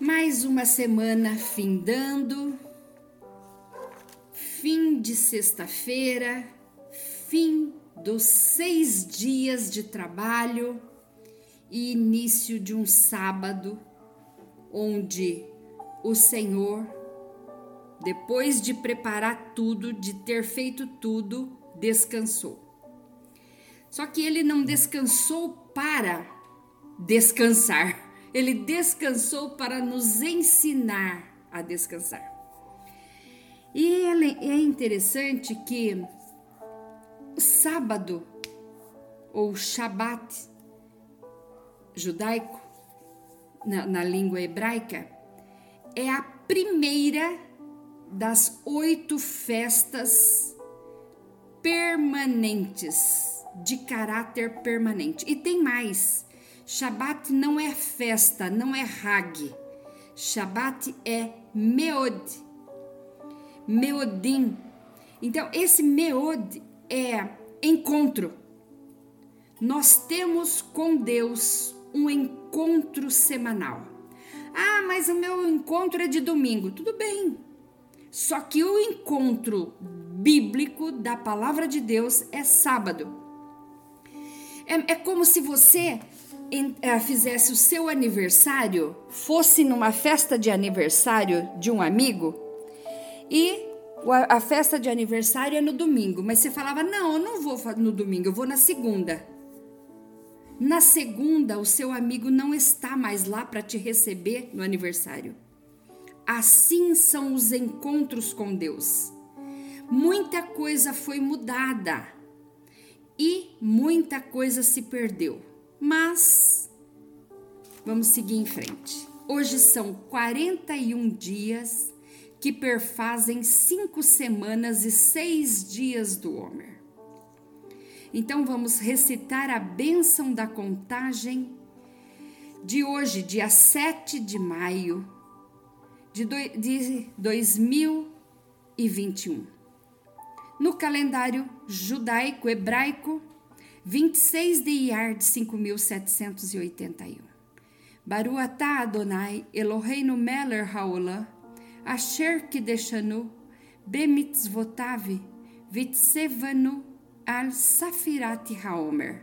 Mais uma semana findando, fim de sexta-feira, fim dos seis dias de trabalho. E início de um sábado, onde o Senhor, depois de preparar tudo, de ter feito tudo, descansou. Só que ele não descansou para descansar ele descansou para nos ensinar a descansar. E é interessante que o sábado, ou Shabat judaico, na, na língua hebraica, é a primeira das oito festas permanentes, de caráter permanente. E tem mais. Shabat não é festa, não é Hag. Shabat é Meod. Meodim. Então, esse Meod é encontro. Nós temos com Deus um encontro semanal. Ah, mas o meu encontro é de domingo. Tudo bem. Só que o encontro bíblico da palavra de Deus é sábado. É, é como se você fizesse o seu aniversário, fosse numa festa de aniversário de um amigo e a festa de aniversário é no domingo, mas você falava: Não, eu não vou no domingo, eu vou na segunda. Na segunda, o seu amigo não está mais lá para te receber no aniversário. Assim são os encontros com Deus. Muita coisa foi mudada e muita coisa se perdeu. Mas vamos seguir em frente. Hoje são 41 dias que perfazem cinco semanas e seis dias do Homer. Então vamos recitar a bênção da contagem de hoje, dia 7 de maio de 2021. No calendário judaico hebraico, 26 de Iyar de 5781. Baru atah Adonai Eloheinu meler haolam, asher kideshanu bemitzvotav vitsevanu al safirat haomer.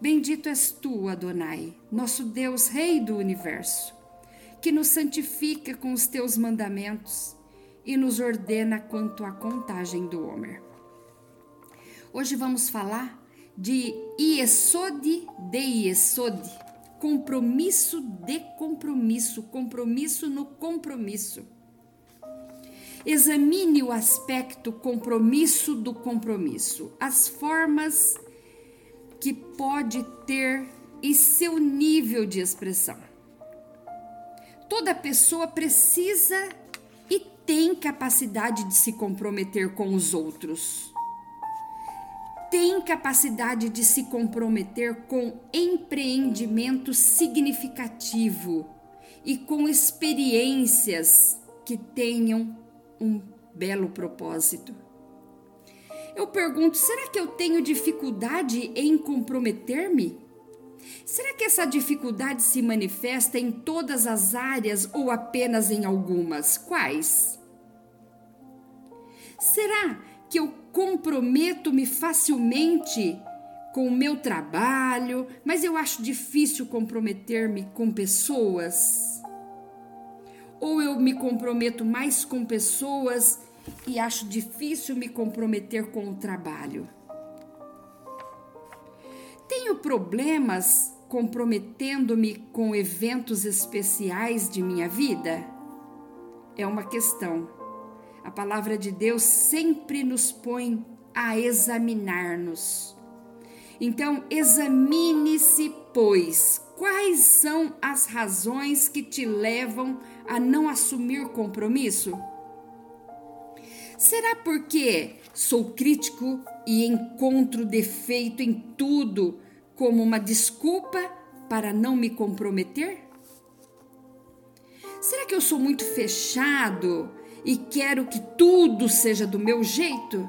Bendito és tu, Adonai, nosso Deus, Rei do universo, que nos santifica com os teus mandamentos e nos ordena quanto à contagem do Homer. Hoje vamos falar de Iesod de Iesod, compromisso de compromisso, compromisso no compromisso. Examine o aspecto compromisso do compromisso, as formas que pode ter e seu nível de expressão. Toda pessoa precisa e tem capacidade de se comprometer com os outros tem capacidade de se comprometer com empreendimento significativo e com experiências que tenham um belo propósito. Eu pergunto: será que eu tenho dificuldade em comprometer-me? Será que essa dificuldade se manifesta em todas as áreas ou apenas em algumas? Quais? Será que eu comprometo-me facilmente com o meu trabalho, mas eu acho difícil comprometer-me com pessoas. Ou eu me comprometo mais com pessoas e acho difícil me comprometer com o trabalho. Tenho problemas comprometendo-me com eventos especiais de minha vida? É uma questão. A palavra de Deus sempre nos põe a examinar-nos. Então, examine-se, pois, quais são as razões que te levam a não assumir compromisso? Será porque sou crítico e encontro defeito em tudo como uma desculpa para não me comprometer? Será que eu sou muito fechado e quero que tudo seja do meu jeito,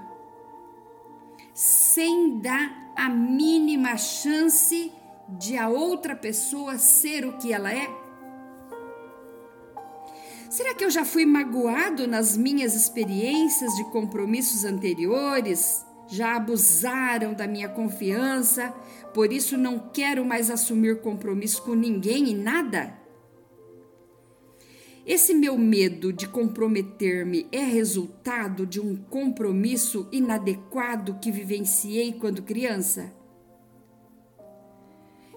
sem dar a mínima chance de a outra pessoa ser o que ela é? Será que eu já fui magoado nas minhas experiências de compromissos anteriores? Já abusaram da minha confiança, por isso não quero mais assumir compromisso com ninguém e nada? Esse meu medo de comprometer-me é resultado de um compromisso inadequado que vivenciei quando criança?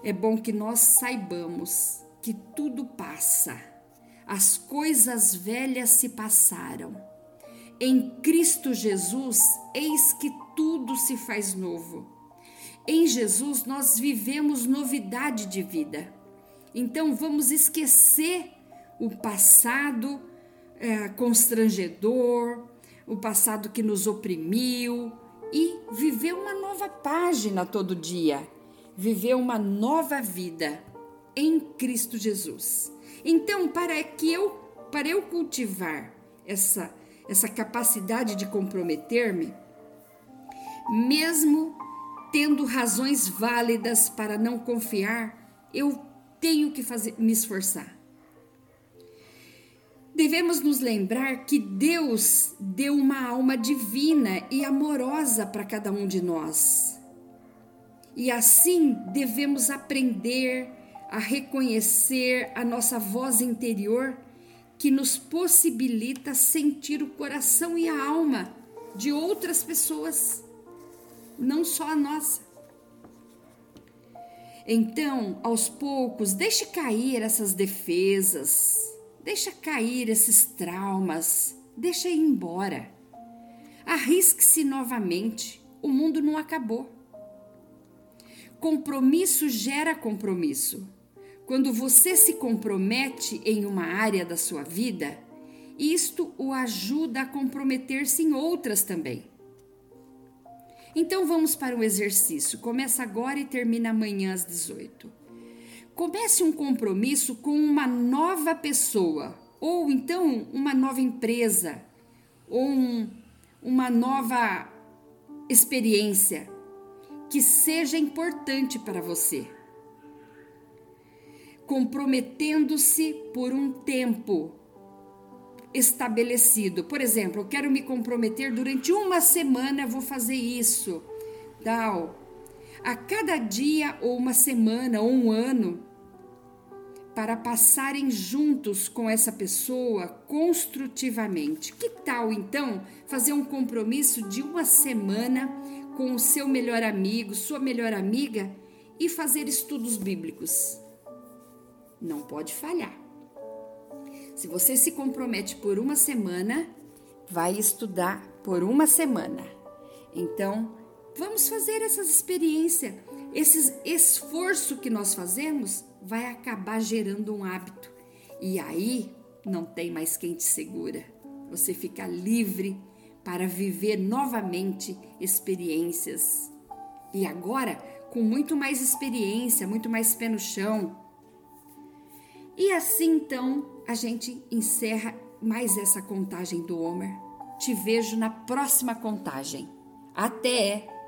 É bom que nós saibamos que tudo passa as coisas velhas se passaram. Em Cristo Jesus, eis que tudo se faz novo. Em Jesus nós vivemos novidade de vida. Então vamos esquecer o passado é, constrangedor, o passado que nos oprimiu e viver uma nova página todo dia, viver uma nova vida em Cristo Jesus. Então, para que eu para eu cultivar essa essa capacidade de comprometer-me, mesmo tendo razões válidas para não confiar, eu tenho que fazer me esforçar. Devemos nos lembrar que Deus deu uma alma divina e amorosa para cada um de nós. E assim devemos aprender a reconhecer a nossa voz interior que nos possibilita sentir o coração e a alma de outras pessoas, não só a nossa. Então, aos poucos, deixe cair essas defesas, deixa cair esses traumas, deixa ir embora. Arrisque-se novamente, o mundo não acabou. Compromisso gera compromisso. Quando você se compromete em uma área da sua vida, isto o ajuda a comprometer-se em outras também. Então vamos para o exercício. Começa agora e termina amanhã às 18. Comece um compromisso com uma nova pessoa, ou então uma nova empresa, ou um, uma nova experiência que seja importante para você comprometendo-se por um tempo estabelecido. Por exemplo, eu quero me comprometer durante uma semana, vou fazer isso. Tal. A cada dia ou uma semana ou um ano para passarem juntos com essa pessoa construtivamente. Que tal então fazer um compromisso de uma semana com o seu melhor amigo, sua melhor amiga e fazer estudos bíblicos? não pode falhar. Se você se compromete por uma semana, vai estudar por uma semana. Então, vamos fazer essas experiências. Esse esforço que nós fazemos vai acabar gerando um hábito. E aí não tem mais quem te segura. Você fica livre para viver novamente experiências. E agora, com muito mais experiência, muito mais pé no chão, e assim então a gente encerra mais essa contagem do Homer. Te vejo na próxima contagem. Até!